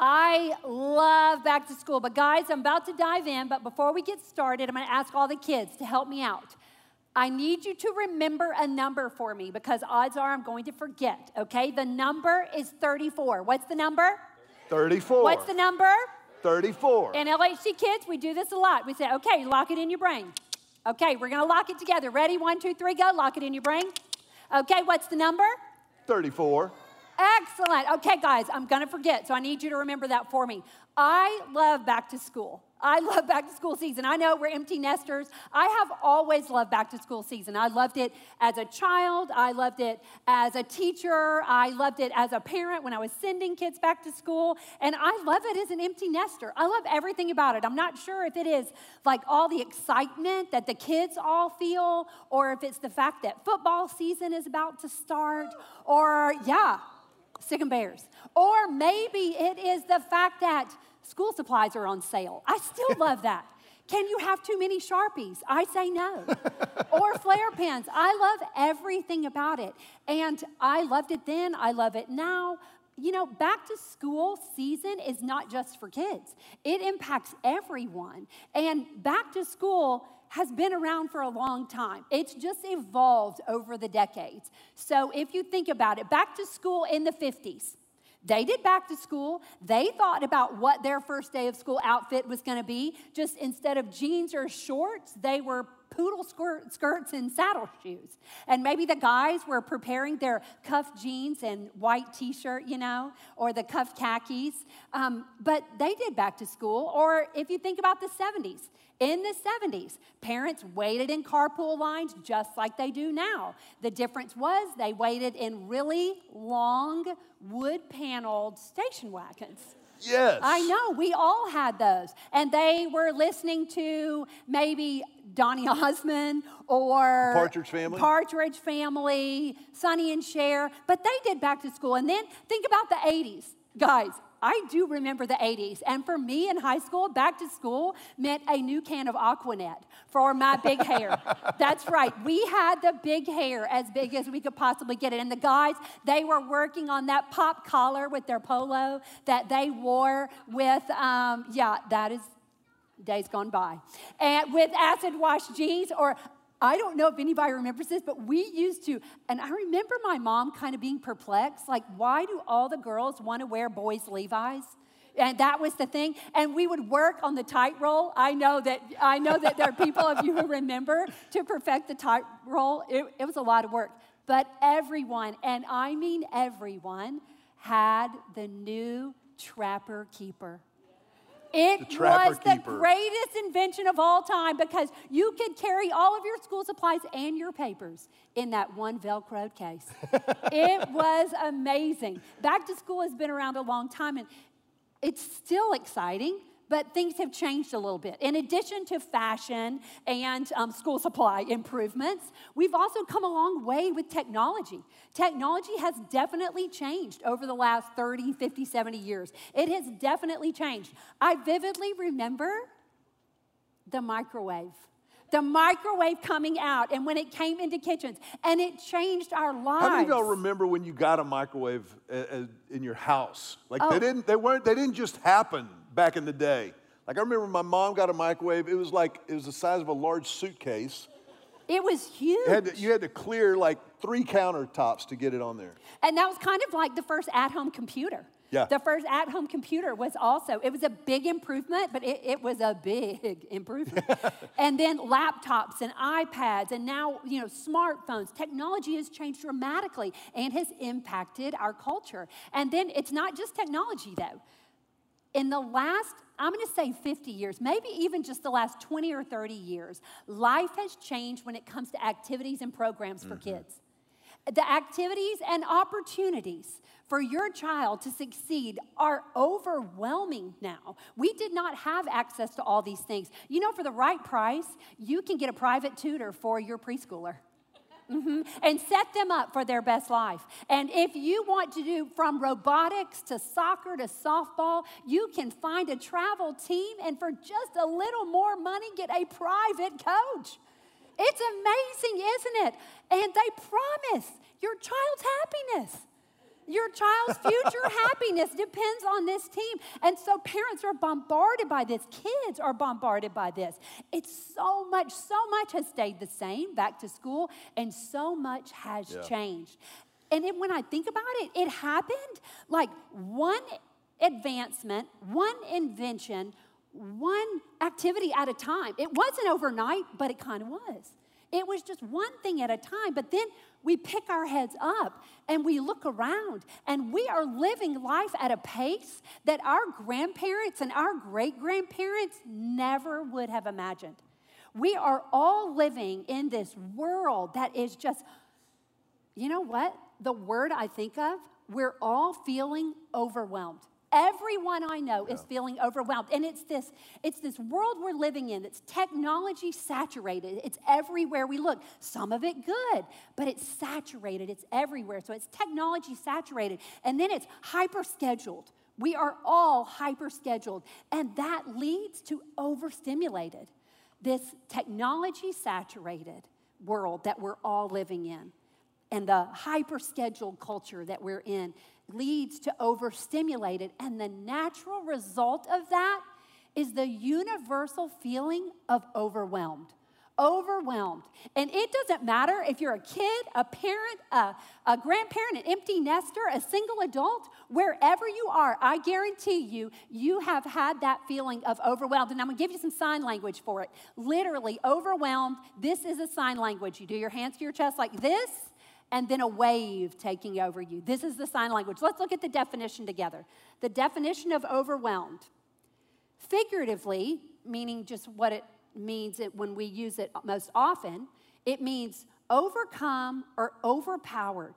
I love back to school. But, guys, I'm about to dive in. But before we get started, I'm going to ask all the kids to help me out. I need you to remember a number for me because odds are I'm going to forget, okay? The number is 34. What's the number? 34. What's the number? 34. In LHC kids, we do this a lot. We say, okay, lock it in your brain. Okay, we're gonna lock it together. Ready? One, two, three, go. Lock it in your brain. Okay, what's the number? 34. Excellent. Okay, guys, I'm gonna forget, so I need you to remember that for me. I love back to school. I love back to school season. I know we're empty nesters. I have always loved back to school season. I loved it as a child. I loved it as a teacher. I loved it as a parent when I was sending kids back to school. And I love it as an empty nester. I love everything about it. I'm not sure if it is like all the excitement that the kids all feel, or if it's the fact that football season is about to start, or yeah, sic 'em Bears. Or maybe it is the fact that school supplies are on sale. I still love that. Can you have too many Sharpies? I say no. or Flair pens. I love everything about it. And I loved it then, I love it now. You know, back to school season is not just for kids, it impacts everyone. And back to school has been around for a long time. It's just evolved over the decades. So if you think about it, back to school in the 50s, they did back to school. They thought about what their first day of school outfit was going to be. Just instead of jeans or shorts, they were poodle skirt, skirts and saddle shoes. And maybe the guys were preparing their cuff jeans and white t shirt, you know, or the cuff khakis. Um, but they did back to school. Or if you think about the 70s, in the 70s, parents waited in carpool lines just like they do now. The difference was they waited in really long, wood paneled station wagons. Yes. I know, we all had those. And they were listening to maybe Donny Osmond or Partridge Family. Partridge Family, Sonny and Cher, but they did back to school. And then think about the 80s. Guys, I do remember the 80s. And for me in high school, back to school meant a new can of Aqua Net for my big hair. That's right. We had the big hair as big as we could possibly get it. And the guys, they were working on that pop collar with their polo that they wore with, um, yeah, that is days gone by. And with acid wash jeans or I don't know if anybody remembers this, but we used to, and I remember my mom kind of being perplexed like, why do all the girls want to wear boys' Levi's? And that was the thing. And we would work on the tight roll. I know that I know that there are people of you who remember to perfect the tight roll. It, it was a lot of work. But everyone, and I mean everyone, had the new trapper keeper. It The was the keeper. greatest invention of all time because you could carry all of your school supplies and your papers in that one Velcro case. it was amazing. Back to school has been around a long time and it's still exciting. But things have changed a little bit. In addition to fashion and um, school supply improvements, we've also come a long way with technology. Technology has definitely changed over the last 30, 50, 70 years. It has definitely changed. I vividly remember the microwave. The microwave coming out and when it came into kitchens, and it changed our lives. How many of y'all remember when you got a microwave uh, uh, in your house? Like Oh. they didn't, they weren't, they didn't just happen back in the day. Like I remember my mom got a microwave. It was like it was the size of a large suitcase. It was huge. It had to, you had to clear like three countertops to get it on there. And that was kind of like the first at home computer. Yeah. The first at home computer was also, it was a big improvement, but it, it was a big improvement. and then laptops and iPads, and now, you know, smartphones. Technology has changed dramatically and has impacted our culture. And then it's not just technology, though. In the last, I'm going to say 50 years, maybe even just the last 20 or 30 years, life has changed when it comes to activities and programs for mm-hmm. kids the activities and opportunities for your child to succeed are overwhelming now. We did not have access to all these things. You know, for the right price, you can get a private tutor for your preschooler. Mhm. And set them up for their best life. And if you want to do from robotics to soccer to softball, you can find a travel team and for just a little more money, get a private coach. It's amazing, isn't it? And they promise your child's happiness. Your child's future happiness depends on this team. And so parents are bombarded by this, kids are bombarded by this. It's so much, so much has stayed the same back to school, and so much has yeah. changed. And it, when I think about it, it happened like one advancement, one invention, one activity at a time. It wasn't overnight, but it kind of was. It was just one thing at a time. But then we pick our heads up and we look around and we are living life at a pace that our grandparents and our great grandparents never would have imagined. We are all living in this world that is just, you know what? The word I think of, we're all feeling overwhelmed. Everyone I know yeah. is feeling overwhelmed. And it's this, it's this world we're living in that's technology saturated. It's everywhere we look. Some of it good, but it's saturated. It's everywhere. So it's technology saturated. And then it's hyper scheduled. We are all hyper scheduled. And that leads to overstimulated. This technology saturated world that we're all living in and the hyper scheduled culture that we're in leads to overstimulated. And the natural result of that is the universal feeling of overwhelmed. Overwhelmed. And it doesn't matter if you're a kid, a parent, a, a grandparent, an empty nester, a single adult, wherever you are, I guarantee you, you have had that feeling of overwhelmed. And I'm gonna give you some sign language for it. Literally, overwhelmed. This is a sign language. You do your hands to your chest like this and then a wave taking over you. This is the sign language. Let's look at the definition together. The definition of overwhelmed. Figuratively, meaning just what it means when we use it most often, it means overcome or overpowered,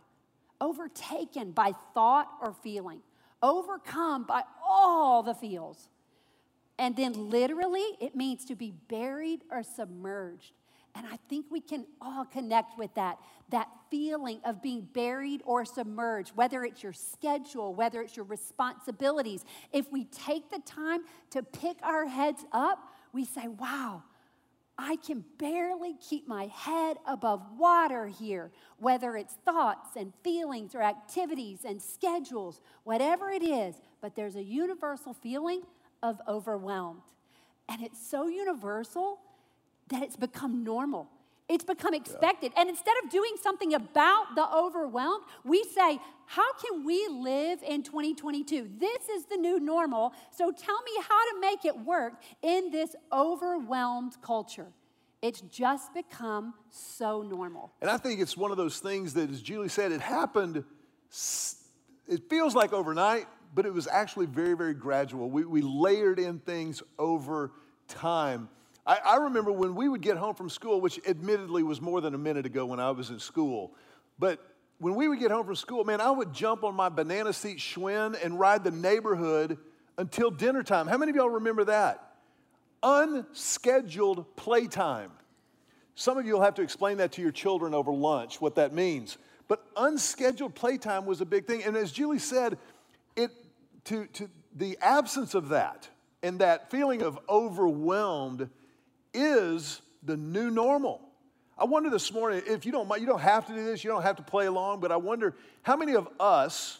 overtaken by thought or feeling, overcome by all the feels. And then literally, it means to be buried or submerged. And I think we can all connect with that, that feeling of being buried or submerged, whether it's your schedule, whether it's your responsibilities. If we take the time to pick our heads up, we say, wow, I can barely keep my head above water here, whether it's thoughts and feelings or activities and schedules, whatever it is, but there's a universal feeling of overwhelmed. And it's so universal that it's become normal. It's become expected. Yeah. And instead of doing something about the overwhelmed, we say, how can we live in 2022? This is the new normal. So tell me how to make it work in this overwhelmed culture. It's just become so normal. And I think it's one of those things that, as Julie said, it happened, it feels like overnight, but it was actually very, very gradual. We, we layered in things over time. I, I remember when we would get home from school, which admittedly was more than a minute ago when I was in school, but when we would get home from school, man, I would jump on my banana seat Schwinn and ride the neighborhood until dinner time. How many of y'all remember that? Unscheduled playtime. Some of you will have to explain that to your children over lunch, what that means. But unscheduled playtime was a big thing. And as Julie said, it, to, to the absence of that and that feeling of overwhelmed is the new normal. I wonder this morning, if you don't you don't have to do this, you don't have to play along, but I wonder how many of us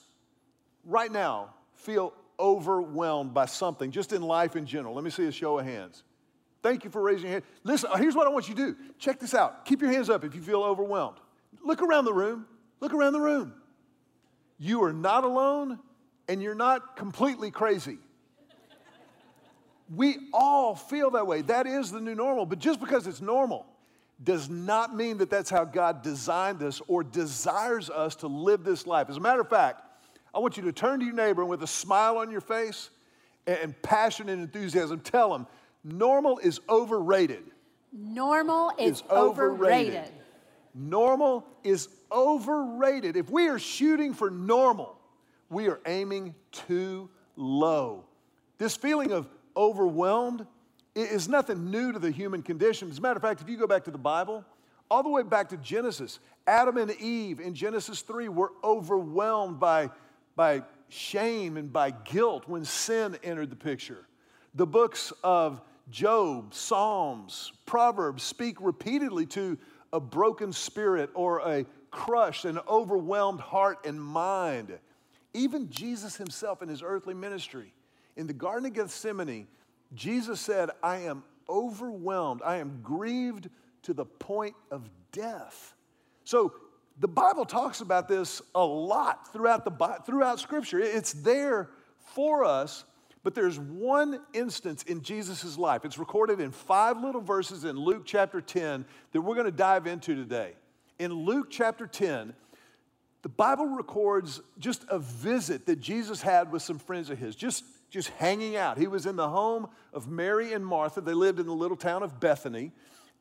right now feel overwhelmed by something, just in life in general. Let me see a show of hands. Thank you for raising your hand. Listen, here's what I want you to do. Check this out. Keep your hands up if you feel overwhelmed. Look around the room. Look around the room. You are not alone and you're not completely crazy. We all feel that way. That is the new normal. But just because it's normal does not mean that that's how God designed us or desires us to live this life. As a matter of fact, I want you to turn to your neighbor and with a smile on your face and passion and enthusiasm, tell them normal is overrated. Normal is, is overrated. overrated. Normal is overrated. If we are shooting for normal, we are aiming too low. This feeling of overwhelmed is nothing new to the human condition. As a matter of fact, if you go back to the Bible, all the way back to Genesis, Adam and Eve in Genesis 3 were overwhelmed by, by shame and by guilt when sin entered the picture. The books of Job, Psalms, Proverbs speak repeatedly to a broken spirit or a crushed and overwhelmed heart and mind. Even Jesus himself in his earthly ministry, in the Garden of Gethsemane, Jesus said, I am overwhelmed, I am grieved to the point of death. So the Bible talks about this a lot throughout, the, throughout Scripture. It's there for us, but there's one instance in Jesus' life. It's recorded in five little verses in Luke chapter 10 that we're going to dive into today. In Luke chapter 10, the Bible records just a visit that Jesus had with some friends of his, just, just hanging out. He was in the home of Mary and Martha. They lived in the little town of Bethany.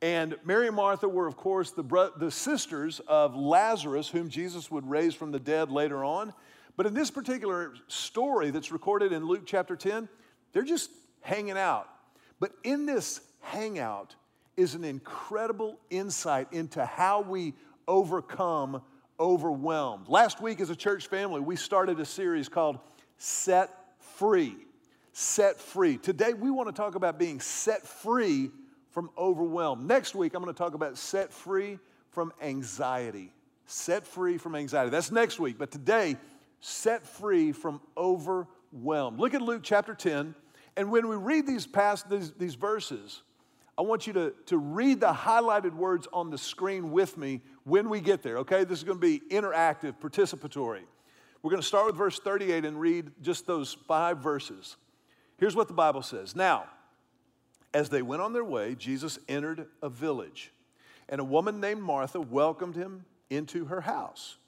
And Mary and Martha were, of course, the, bro- the sisters of Lazarus, whom Jesus would raise from the dead later on. But in this particular story that's recorded in Luke chapter 10, they're just hanging out. But in this hangout is an incredible insight into how we overcome overwhelmed. Last week, as a church family, we started a series called Set Free. Set Free. Today, we want to talk about being set free from overwhelm. Next week, I'm going to talk about set free from anxiety. Set free from anxiety. That's next week. But today, set free from overwhelm. Look at Luke chapter 10. And when we read these past these, these verses, I want you to, to read the highlighted words on the screen with me when we get there, okay? This is going to be interactive, participatory. We're going to start with verse 38 and read just those five verses. Here's what the Bible says Now, as they went on their way, Jesus entered a village, and a woman named Martha welcomed him into her house.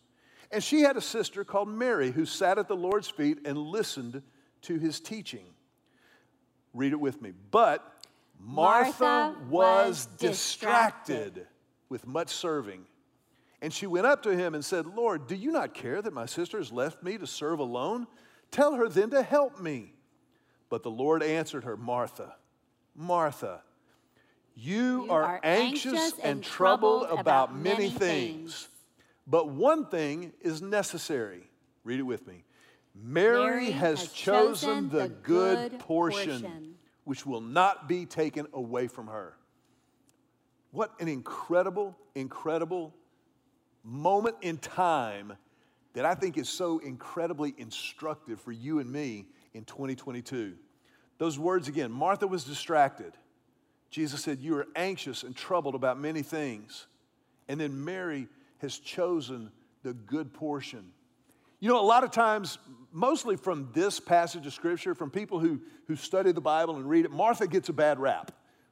And she had a sister called Mary who sat at the Lord's feet and listened to his teaching. Read it with me. But Martha, Martha was, distracted, distracted with much serving. And she went up to him and said, Lord, do you not care that my sister has left me to serve alone? Tell her then to help me. But the Lord answered her, Martha, Martha, you, you are, are, anxious, anxious and, troubled, troubled about, many things. things. But one thing is necessary. Read it with me. Mary, Mary has, has, chosen, the, the good, good portion, portion, which will not be taken away from her. What an incredible, incredible moment in time that I think is so incredibly instructive for you and me in 2022. Those words again Martha was distracted. Jesus said, You are anxious and troubled about many things. And then Mary has chosen the good portion. You know, a lot of times, mostly from this passage of Scripture, from people who, who study the Bible and read it, Martha gets a bad rap.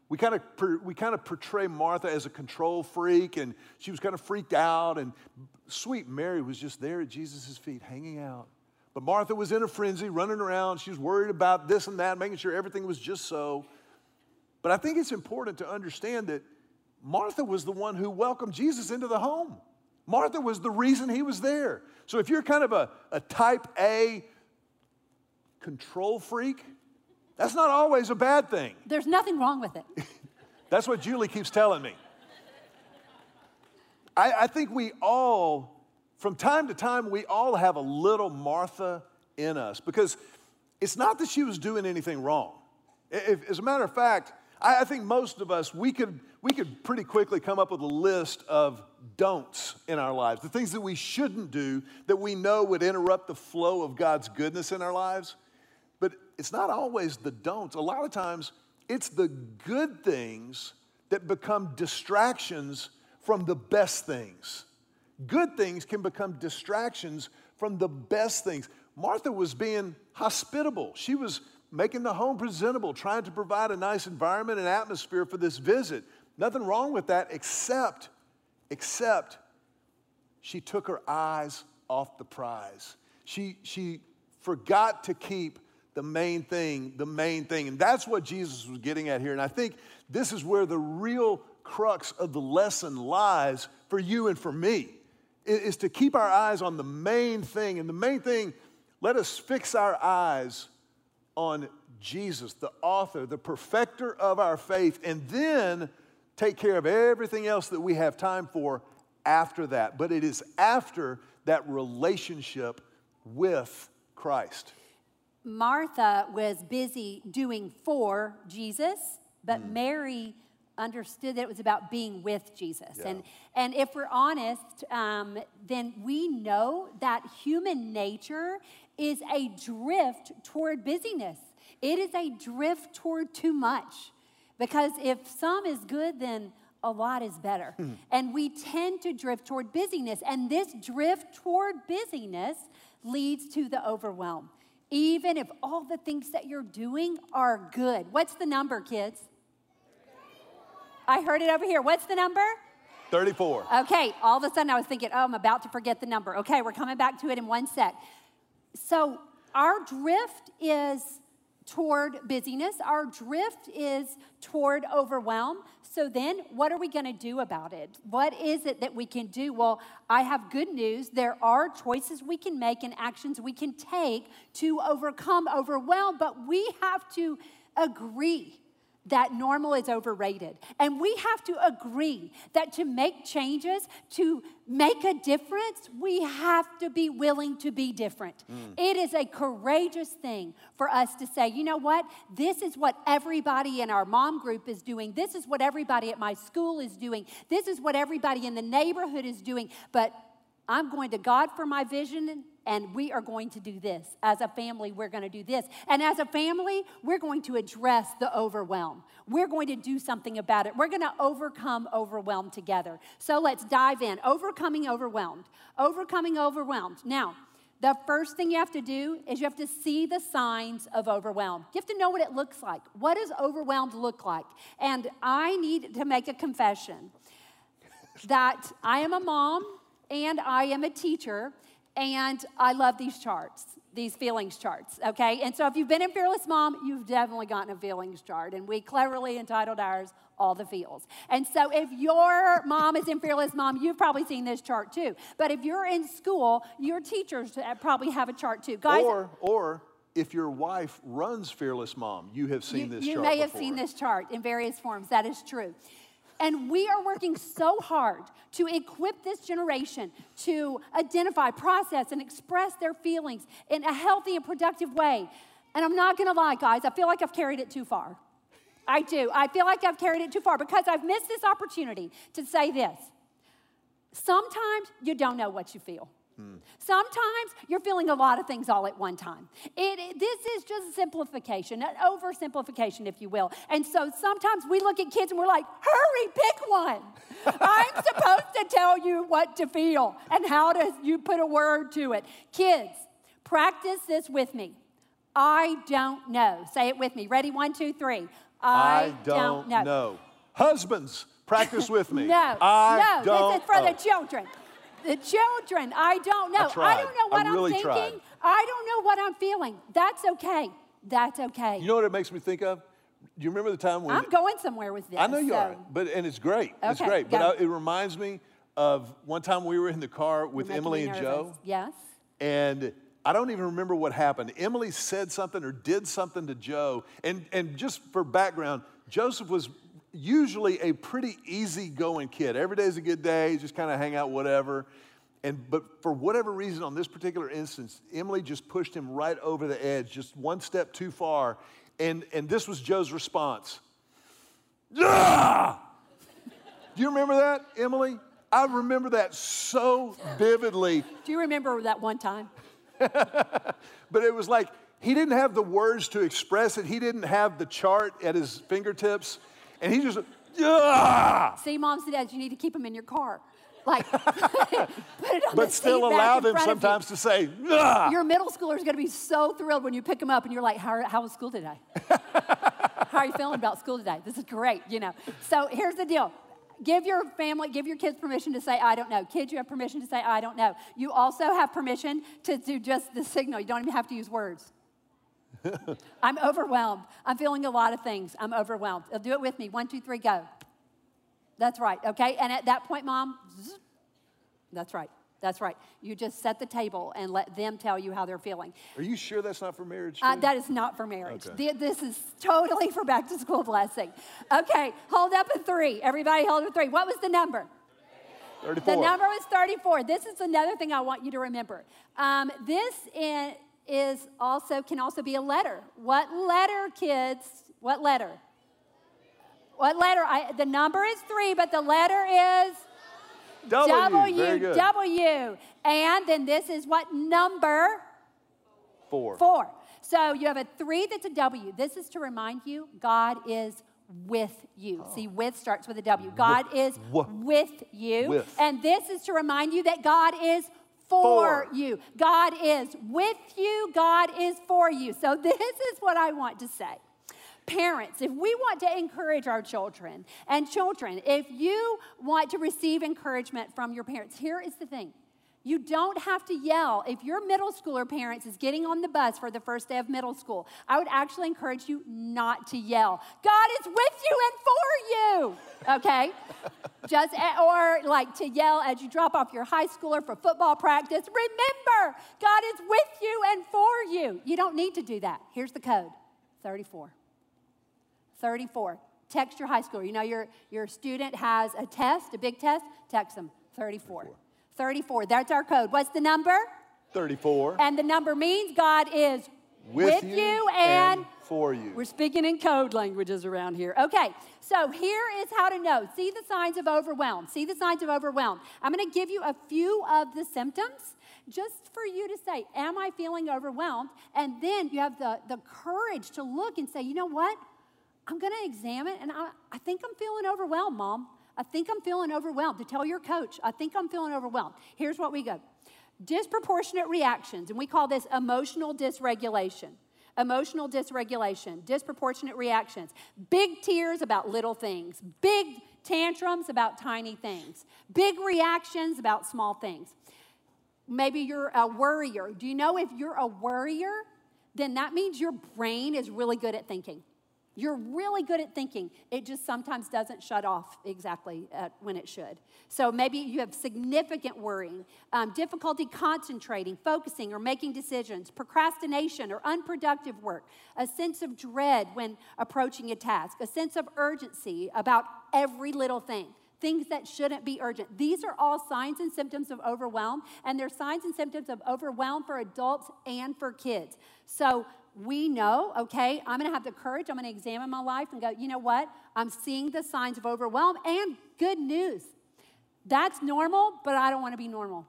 We kind, of, we kind of portray Martha as a control freak, and she was kind of freaked out, and sweet Mary was just there at Jesus' feet, hanging out. But Martha was in a frenzy, running around. She was worried about this and that, making sure everything was just so. But I think it's important to understand that Martha was the one who welcomed Jesus into the home. Martha was the reason he was there. So if you're kind of a, a type A control freak, that's not always a bad thing. There's nothing wrong with it. that's what Julie keeps telling me. I, I think we all from time to time, we all have a little Martha in us because it's not that she was doing anything wrong. If, as a matter of fact, I, I think most of us, we could, we could pretty quickly come up with a list of don'ts in our lives, the things that we shouldn't do that we know would interrupt the flow of God's goodness in our lives. But it's not always the don'ts. A lot of times, it's the good things that become distractions from the best things. Good things can become distractions from the best things. Martha was being hospitable. She was making the home presentable, trying to provide a nice environment and atmosphere for this visit. Nothing wrong with that except except she took her eyes off the prize. She she forgot to keep the main thing, the main thing. And that's what Jesus was getting at here. And I think this is where the real crux of the lesson lies for you and for me is to keep our eyes on the main thing. And the main thing, let us fix our eyes on Jesus, the author, the perfecter of our faith, and then take care of everything else that we have time for after that. But it is after that relationship with Christ. Martha was busy doing for Jesus, but mm. Mary understood that it was about being with Jesus. Yeah. And, and if we're honest, um, then we know that human nature is a drift toward busyness. It is a drift toward too much. Because if some is good, then a lot is better. And we tend to drift toward busyness. And this drift toward busyness leads to the overwhelm. Even if all the things that you're doing are good. What's the number, kids? I heard it over here. What's the number? 34. Okay, all of a sudden I was thinking, oh, I'm about to forget the number. Okay, we're coming back to it in one sec. So, our drift is toward busyness, our drift is toward overwhelm. So, then what are we going to do about it? What is it that we can do? Well, I have good news. There are choices we can make and actions we can take to overcome overwhelm, but we have to agree that normal is overrated. And we have to agree that to make changes, to make a difference, we have to be willing to be different. Mm. It is a courageous thing for us to say, you know what? This is what everybody in our mom group is doing. This is what everybody at my school is doing. This is what everybody in the neighborhood is doing. But I'm going to God for my vision and we are going to do this. As a family, we're going to do this. And as a family, we're going to address the overwhelm. We're going to do something about it. We're going to overcome overwhelm together. So let's dive in. Overcoming overwhelmed. Overcoming overwhelmed. Now, the first thing you have to do is you have to see the signs of overwhelm. You have to know what it looks like. What does overwhelmed look like? And I need to make a confession that I am a mom and I am a teacher, and I love these charts, these feelings charts, okay? And so if you've been in Fearless Mom, you've definitely gotten a feelings chart. And we cleverly entitled ours All the Feels. And so if your mom is in Fearless Mom, you've probably seen this chart too. But if you're in school, your teachers probably have a chart too. Guys, or, or, if your wife runs Fearless Mom, you have seen you, this you chart. You may have before. seen this chart in various forms. That is true. And we are working so hard to equip this generation to identify, process, and express their feelings in a healthy and productive way. And I'm not gonna lie, guys, I feel like I've carried it too far. I do. I feel like I've carried it too far because I've missed this opportunity to say this. Sometimes you don't know what you feel. Sometimes you're feeling a lot of things all at one time. It, it, this is just a simplification, an oversimplification, if you will. And so sometimes we look at kids and we're like, hurry, pick one. I'm supposed to tell you what to feel and how to you put a word to it. Kids, practice this with me. I don't know. Say it with me. Ready? One, two, three. I, I don't, don't know. know. Husbands, practice with me. no, I no, this is for the children. The children, I don't know. I, I don't know what I really am thinking. Tried. I don't know what I'm feeling. That's okay. That's okay. You know what it makes me think of? Do you remember the time when I'm going somewhere with this? I know you so. are, but and it's great. Okay, it's great. But I, it reminds me of one time we were in the car with Emily and Joe. Yes. And I don't even remember what happened. Emily said something or did something to Joe. And, and just for background, Joseph was usually a pretty easygoing kid. Every day's a good day, just kind of hang out, whatever. And but for whatever reason, on this particular instance, Emily just pushed him right over the edge, just one step too far. And, and this was Joe's response. Ah! Do you remember that, Emily? I remember that so vividly. Do you remember that one time? but it was like he didn't have the words to express it. He didn't have the chart at his fingertips. And he just, ah! See, moms and dads, you need to keep them in your car. Like, put it on but still allow them sometimes to say, ah! Your middle schooler is going to be so thrilled when you pick them up and you're like, how, how was school today? how are you feeling about school today? This is great, you know. So here's the deal. Give your family, give your kids permission to say, I don't know. Kids, you have permission to say, I don't know. You also have permission to do just the signal. You don't even have to use words. I'm overwhelmed. I'm feeling a lot of things. I'm overwhelmed. Do it with me. One, two, three, go. That's right, okay? And at that point, mom, zzz, that's right. That's right. You just set the table and let them tell you how they're feeling. Are you sure that's not for marriage? Uh, that is not for marriage. Okay. This is totally for back to school blessing. Okay, hold up a three. Everybody hold up a three. What was the number? 34. The number was 34. This is another thing I want you to remember. Um, this is also can also be a letter. What letter, kids? What letter? What letter? I, the number is three, but the letter is W. W. Very good. W. And then this is what number? Four. Four. So you have a three that's a W. This is to remind you God is with you. Oh. See, with starts with a W. God is with you. with. And this is to remind you that God is for, you. God is with you. God is for you. So this is what I want to say. Parents, if we want to encourage our children, and children, if you want to receive encouragement from your parents, here is the thing. You don't have to yell. If your middle schooler parents is getting on the bus for the first day of middle school, I would actually encourage you not to yell. God is with you and for you. Okay? Just eh, or like to yell as you drop off your high schooler for football practice. Remember, God is with you and for you. You don't need to do that. Here's the code. 34. 34. Text your high schooler. You know your your student has a test, a big test, text them 34. 34. That's our code. What's the number? 34. And the number means God is with, you, and, for you. we're speaking in code languages around here. Okay, so here is how to know. See the signs of overwhelm. See the signs of overwhelm. I'm going to give you a few of the symptoms just for you to say, Am I feeling overwhelmed? And then you have the, the courage to look and say, You know what? I'm going to examine, and I, I think I'm feeling overwhelmed, Mom. I think I'm feeling overwhelmed. To tell your coach, I think I'm feeling overwhelmed. Here's what we go disproportionate reactions, and we call this emotional dysregulation. Emotional dysregulation, disproportionate reactions, big tears about little things, big tantrums about tiny things, big reactions about small things. Maybe you're a worrier. Do you know if you're a worrier, then that means your brain is really good at thinking. You're really good at thinking. It just sometimes doesn't shut off exactly at when it should. So maybe you have significant worrying, um, difficulty concentrating, focusing, or making decisions, procrastination or unproductive work, a sense of dread when approaching a task, a sense of urgency about every little thing. Things that shouldn't be urgent. These are all signs and symptoms of overwhelm, and they're signs and symptoms of overwhelm for adults and for kids. So we know, okay, I'm gonna have the courage, I'm gonna examine my life and go, you know what? I'm seeing the signs of overwhelm and good news. That's normal, but I don't wanna be normal.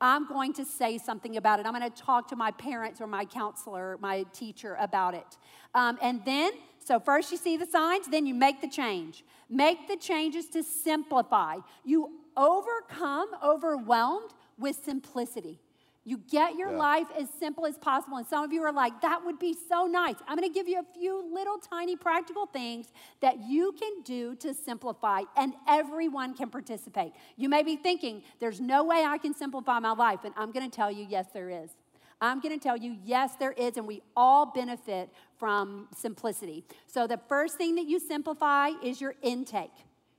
I'm going to say something about it. I'm gonna talk to my parents or my counselor, my teacher about it. Um, and then, so first you see the signs, then you make the change. Make the changes to simplify. You overcome overwhelmed with simplicity. You get your Yeah. life as simple as possible. And some of you are like, that would be so nice. I'm going to give you a few little tiny practical things that you can do to simplify, and everyone can participate. You may be thinking, there's no way I can simplify my life. And I'm going to tell you, yes, there is. I'm going to tell you, yes, there is, and we all benefit from simplicity. So, the first thing that you simplify is your intake.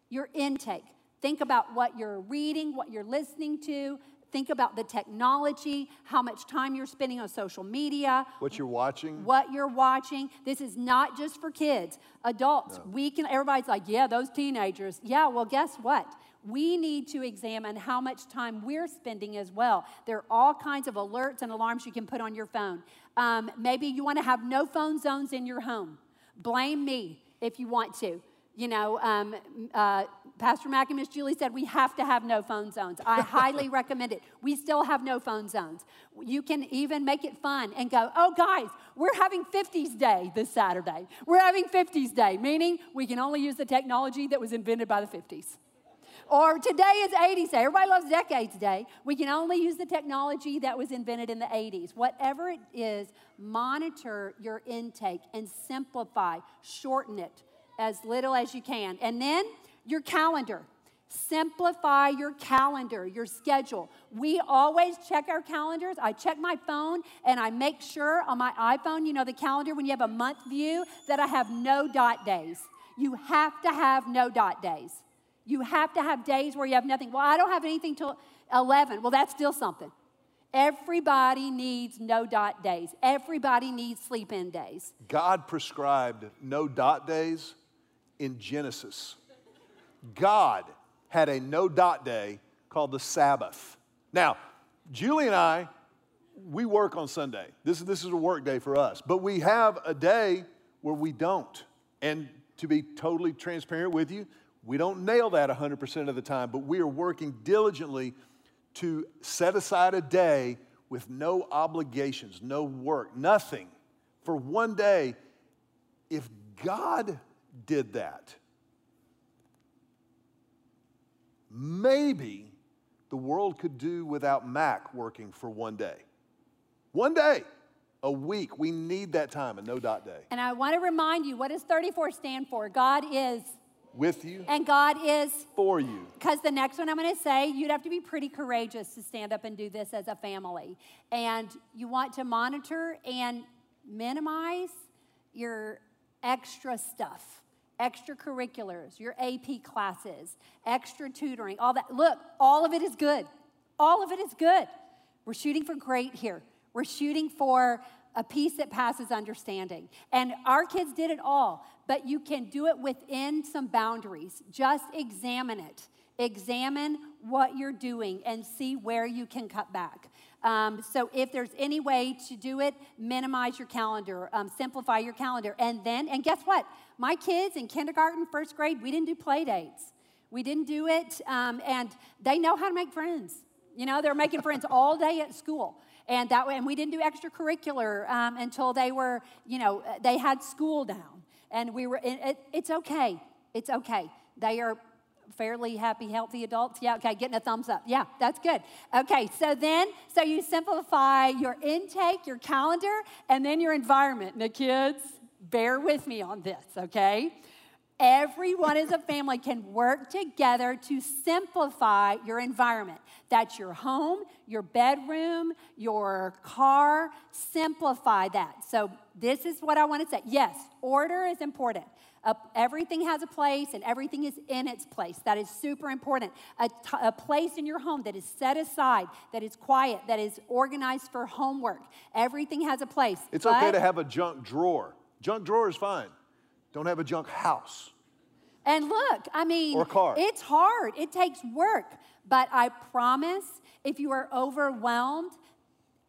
Your intake. Think about what you're reading, what you're listening to. Think about the technology, how much time you're spending on social media, What you're watching. what you're watching. This is not just for kids. Adults, we can, everybody's like, yeah, those teenagers. Yeah, well, guess what? We need to examine how much time we're spending as well. There are all kinds of alerts and alarms you can put on your phone. Um, maybe you want to have no phone zones in your home. Blame me if you want to. You know, um, uh, Pastor Mac and Miss Julie said we have to have no phone zones. I highly recommend it. We still have no phone zones. You can even make it fun and go, oh, guys, we're having 50s day this Saturday. We're having 50s day, meaning we can only use the technology that was invented by the 50s. Or today is 80s day. Everybody loves Decades Day. We can only use the technology that was invented in the 80s. Whatever it is, monitor your intake and simplify, shorten it as little as you can. And then your calendar. Simplify your calendar, your schedule. We always check our calendars. I check my phone and I make sure on my iPhone, you know, the calendar, when you have a month view, that I have no dot days. You have to have no dot days. You have to have days where you have nothing. Well, I don't have anything till 11. Well, that's still something. Everybody needs no dot days. Everybody needs sleep in days. God prescribed no dot days in Genesis. God had a no dot day called the Sabbath. Now, Julie and I, we work on Sunday. This, this is a work day for us, but we have a day where we don't. And to be totally transparent with you, we don't nail that 100% of the time, but we are working diligently to set aside a day with no obligations, no work, nothing for one day. If God did that, maybe the world could do without Mac working for one day. One day, a week. We need that time, a no dot day. And I want to remind you what does 34 stand for? God is with you and God is for you. Because the next one I'm going to say, you'd have to be pretty courageous to stand up and do this as a family. And you want to monitor and minimize your extra stuff extracurriculars, your AP classes, extra tutoring, all that. Look, all of it is good. All of it is good. We're shooting for great here. We're shooting for a peace that passes understanding. And our kids did it all, but you can do it within some boundaries. Just examine it. Examine what you're doing and see where you can cut back. Um, so, if there's any way to do it, minimize your calendar, um, simplify your calendar. And then, and guess what? My kids in kindergarten, first grade, we didn't do play dates. We didn't do it, um, and they know how to make friends. You know, they're making friends all day at school. And that way and we didn't do extracurricular um, until they were you know they had school down. And we were it, it's okay. It's okay. They are fairly happy healthy adults. Yeah okay getting a thumbs up. Yeah that's good. Okay so then so you simplify your intake your calendar and then your environment. Now kids bear with me on this okay Everyone as a family can work together to simplify your environment. That's your home, your bedroom, your car. Simplify that. So, this is what I want to say. Yes, order is important. Uh, everything has a place and everything is in its place. That is super important. A, t- a place in your home that is set aside, that is quiet, that is organized for homework. Everything has a place. It's okay to have a junk drawer. Junk drawer is fine. Don't have a junk house. And look, I mean, or car. it's hard, it takes work. But I promise if you are overwhelmed,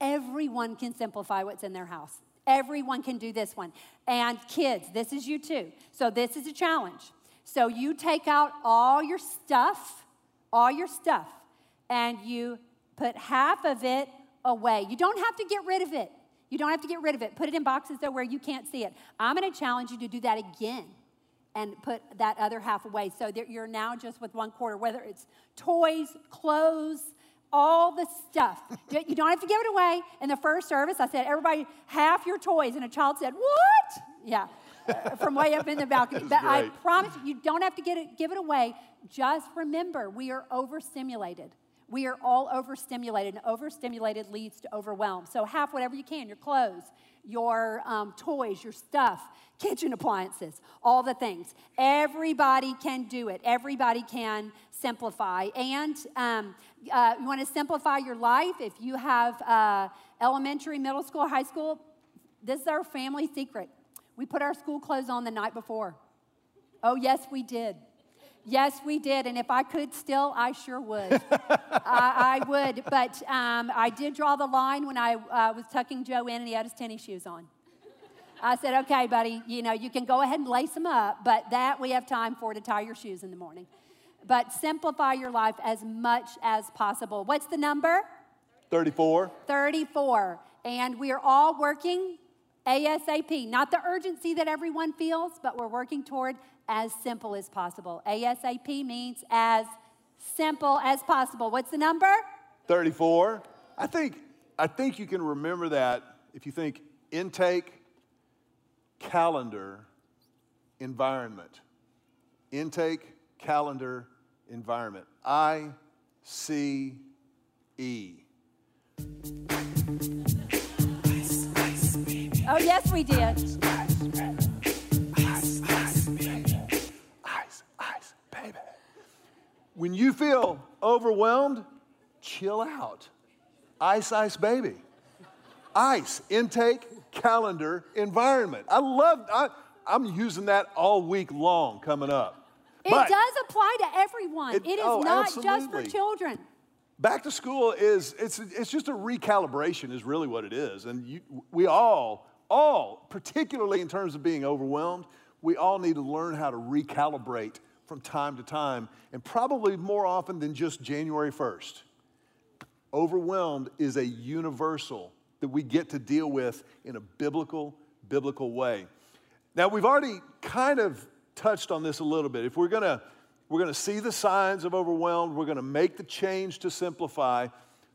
everyone can simplify what's in their house. Everyone can do this one. And kids, this is you too. So this is a challenge. So you take out all your stuff, all your stuff, and you put half of it away. You don't have to get rid of it. You don't have to get rid of it. Put it in boxes though where you can't see it. I'm going to challenge you to do that again and put that other half away so that you're now just with one quarter, whether it's toys, clothes, all the stuff. you don't have to give it away. In the first service, I said, everybody, half your toys. And a child said, What? Yeah, from way up in the balcony. But great. I promise you, you don't have to get it, give it away. Just remember, we are overstimulated. We are all overstimulated, and overstimulated leads to overwhelm. So, half whatever you can your clothes, your um, toys, your stuff, kitchen appliances, all the things. Everybody can do it. Everybody can simplify. And um, uh, you want to simplify your life if you have uh, elementary, middle school, high school. This is our family secret. We put our school clothes on the night before. Oh, yes, we did. Yes, we did. And if I could still, I sure would. I, I, would. But um, I did draw the line when I uh, was tucking Joe in and he had his tennis shoes on. I said, okay, buddy, you know, you can go ahead and lace them up, but that we have time for to tie your shoes in the morning. But simplify your life as much as possible. What's the number? 34. 34. And we are all working ASAP, not the urgency that everyone feels, but we're working toward as simple as possible. ASAP means as simple as possible. What's the number? 34. I think I think you can remember that if you think intake, calendar, environment. Intake, calendar, environment. I C E. Oh, yes, we did. When you feel overwhelmed, chill out. Ice, ice, baby. Ice, intake, calendar, environment. I love, I, I'm using that all week long coming up. It but does apply to everyone. It, it is oh, not absolutely. just for children. Back to school is, it's, it's just a recalibration is really what it is. And you, we all, all, particularly in terms of being overwhelmed, we all need to learn how to recalibrate from time to time, and probably more often than just January 1st. Overwhelmed is a universal that we get to deal with in a biblical, biblical way. Now, we've already kind of touched on this a little bit. If we're gonna, we're gonna see the signs of overwhelmed, we're gonna make the change to simplify.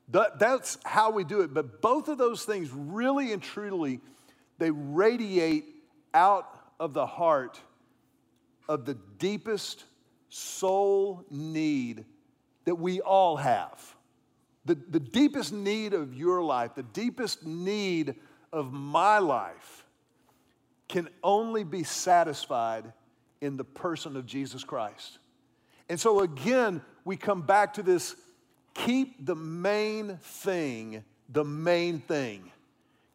That, that's how we do it. But both of those things really and truly, they radiate out of the heart of the deepest soul need that we all have. The, the deepest need of your life, the deepest need of my life, can only be satisfied in the person of Jesus Christ. And so, again, we come back to this keep the main thing the main thing.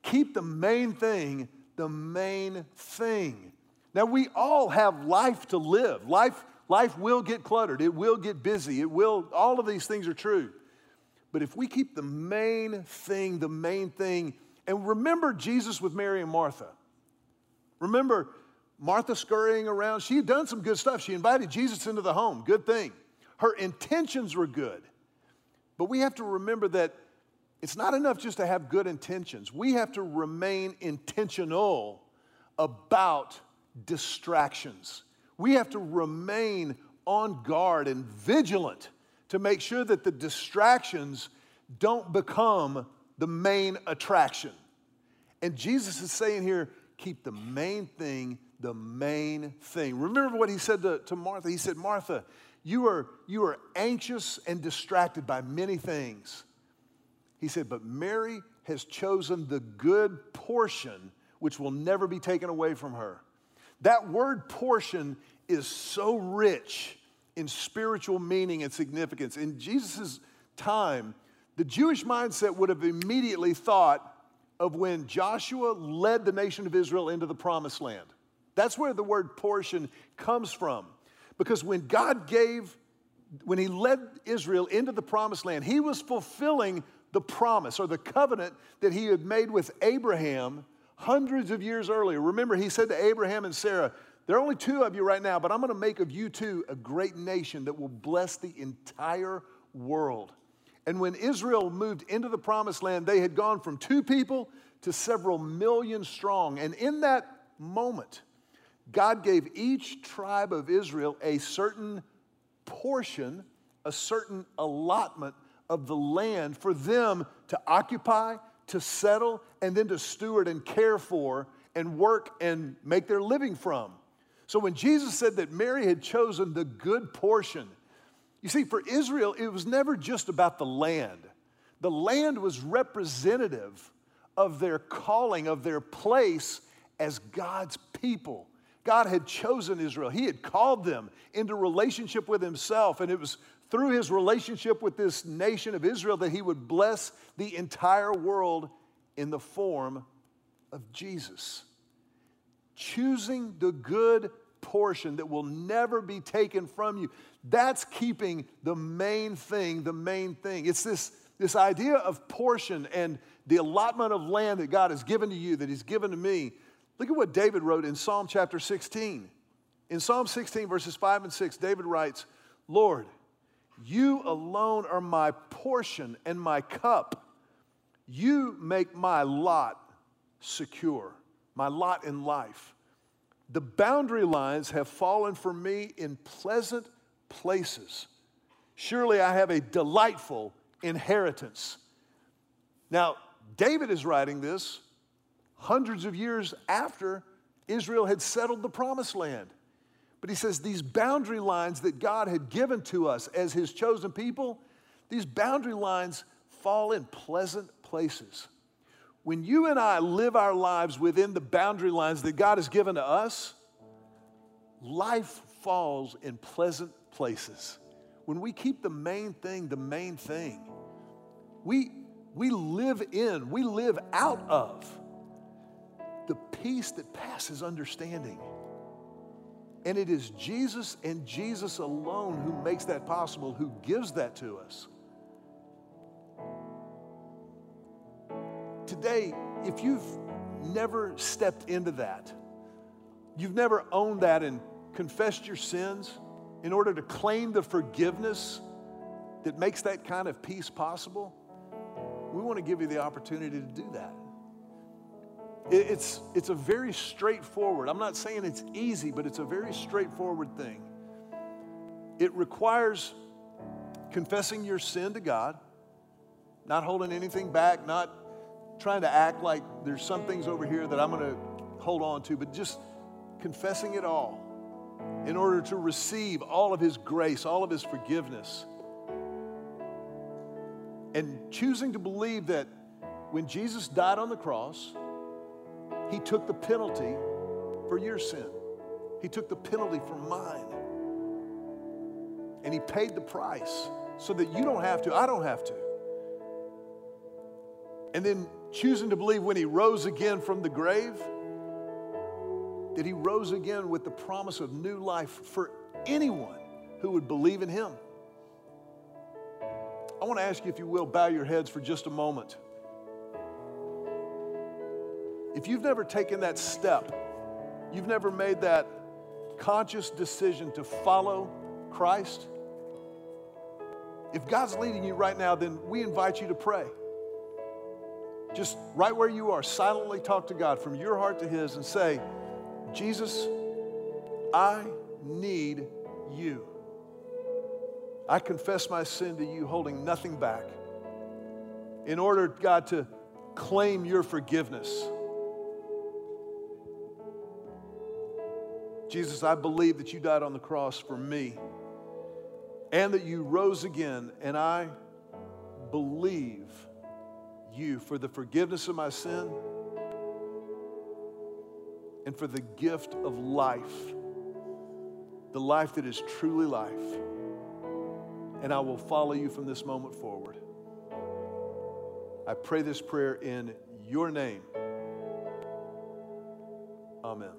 Keep the main thing the main thing. Now, we all have life to live. Life, life will get cluttered, it will get busy, it will, all of these things are true. But if we keep the main thing the main thing, and remember Jesus with Mary and Martha. Remember Martha scurrying around. She had done some good stuff. She invited Jesus into the home. Good thing. Her intentions were good. But we have to remember that it's not enough just to have good intentions. We have to remain intentional about distractions. We have to remain on guard and vigilant to make sure that the distractions don't become the main attraction. And Jesus is saying here keep the main thing the main thing. Remember what he said to, to Martha? He said, Martha, you are, you are anxious and distracted by many things. He said, but Mary has chosen the good portion which will never be taken away from her. That word portion is so rich in spiritual meaning and significance. In Jesus' time, the Jewish mindset would have immediately thought of when Joshua led the nation of Israel into the promised land. That's where the word portion comes from. Because when God gave, when He led Israel into the promised land, He was fulfilling the promise or the covenant that He had made with Abraham hundreds of years earlier. Remember, he said to Abraham and Sarah, There are only two of you right now, but I'm going to make of you two a great nation that will bless the entire world. And when Israel moved into the promised land, they had gone from two people to several million strong. And in that moment, God gave each tribe of Israel a certain portion, a certain allotment of the land for them to occupy to settle and then to steward and care for and work and make their living from. So when Jesus said that Mary had chosen the good portion, you see, for Israel, it was never just about the land. The land was representative of their calling, of their place as God's people. God had chosen Israel. He had called them into relationship with Himself, and it was through his relationship with this nation of Israel that he would bless the entire world in the form of Jesus. Choosing the good portion that will never be taken from you. That's keeping the main thing, the main thing. It's this, this idea of portion and the allotment of land that God has given to you, that He's given to me. Look at what David wrote in Psalm chapter 16. In Psalm 16, verses 5 and 6, David writes, Lord, you alone are my portion and my cup. You make my lot secure, my lot in life. The boundary lines have fallen for me in pleasant places. Surely I have a delightful inheritance. Now, David is writing this hundreds of years after Israel had settled the promised land. But he says these boundary lines that God had given to us as his chosen people, these boundary lines fall in pleasant places. When you and I live our lives within the boundary lines that God has given to us, life falls in pleasant places. When we keep the main thing the main thing, we, we live in, we live out of the peace that passes understanding. And it is Jesus and Jesus alone who makes that possible, who gives that to us. Today, if you've never stepped into that, you've never owned that and confessed your sins in order to claim the forgiveness that makes that kind of peace possible, we want to give you the opportunity to do that. It's, it's a very straightforward, I'm not saying it's easy, but it's a very straightforward thing. It requires confessing your sin to God, not holding anything back, not trying to act like there's some things over here that I'm going to hold on to, but just confessing it all in order to receive all of His grace, all of His forgiveness. And choosing to believe that when Jesus died on the cross, He took the penalty for your sin, He took the penalty for mine. And He paid the price so that you don't have to, I don't have to. And then choosing to believe when He rose again from the grave that he rose again with the promise of new life for anyone who would believe in him. I want to ask you, if you will, bow your heads for just a moment. If you've never taken that step, you've never made that conscious decision to follow Christ, if God's leading you right now, then we invite you to pray. Just right where you are, silently talk to God from your heart to His and say, Jesus, I need you. I confess my sin to you, holding nothing back. In order, God, to claim your forgiveness. Jesus, I believe that you died on the cross for me and that you rose again, and I believe you for the forgiveness of my sin and for the gift of life, the life that is truly life. And I will follow you from this moment forward. I pray this prayer in your name. Amen.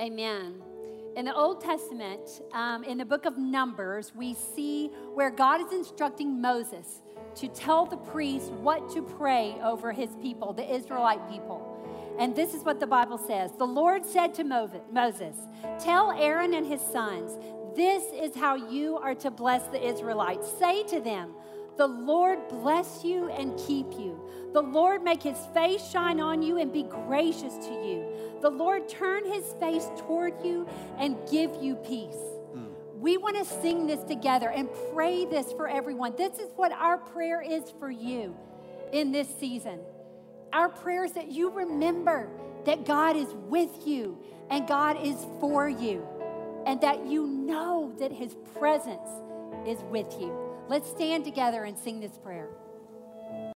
Amen. In the Old Testament, um, in the book of Numbers, we see where God is instructing Moses to tell the priests what to pray over his people, the Israelite people. And this is what the Bible says The Lord said to Moses, Tell Aaron and his sons, this is how you are to bless the Israelites. Say to them, the Lord bless you and keep you. The Lord make his face shine on you and be gracious to you. The Lord turn his face toward you and give you peace. Mm. We want to sing this together and pray this for everyone. This is what our prayer is for you in this season. Our prayer is that you remember that God is with you and God is for you, and that you know that His presence is with you. Let's stand together and sing this prayer.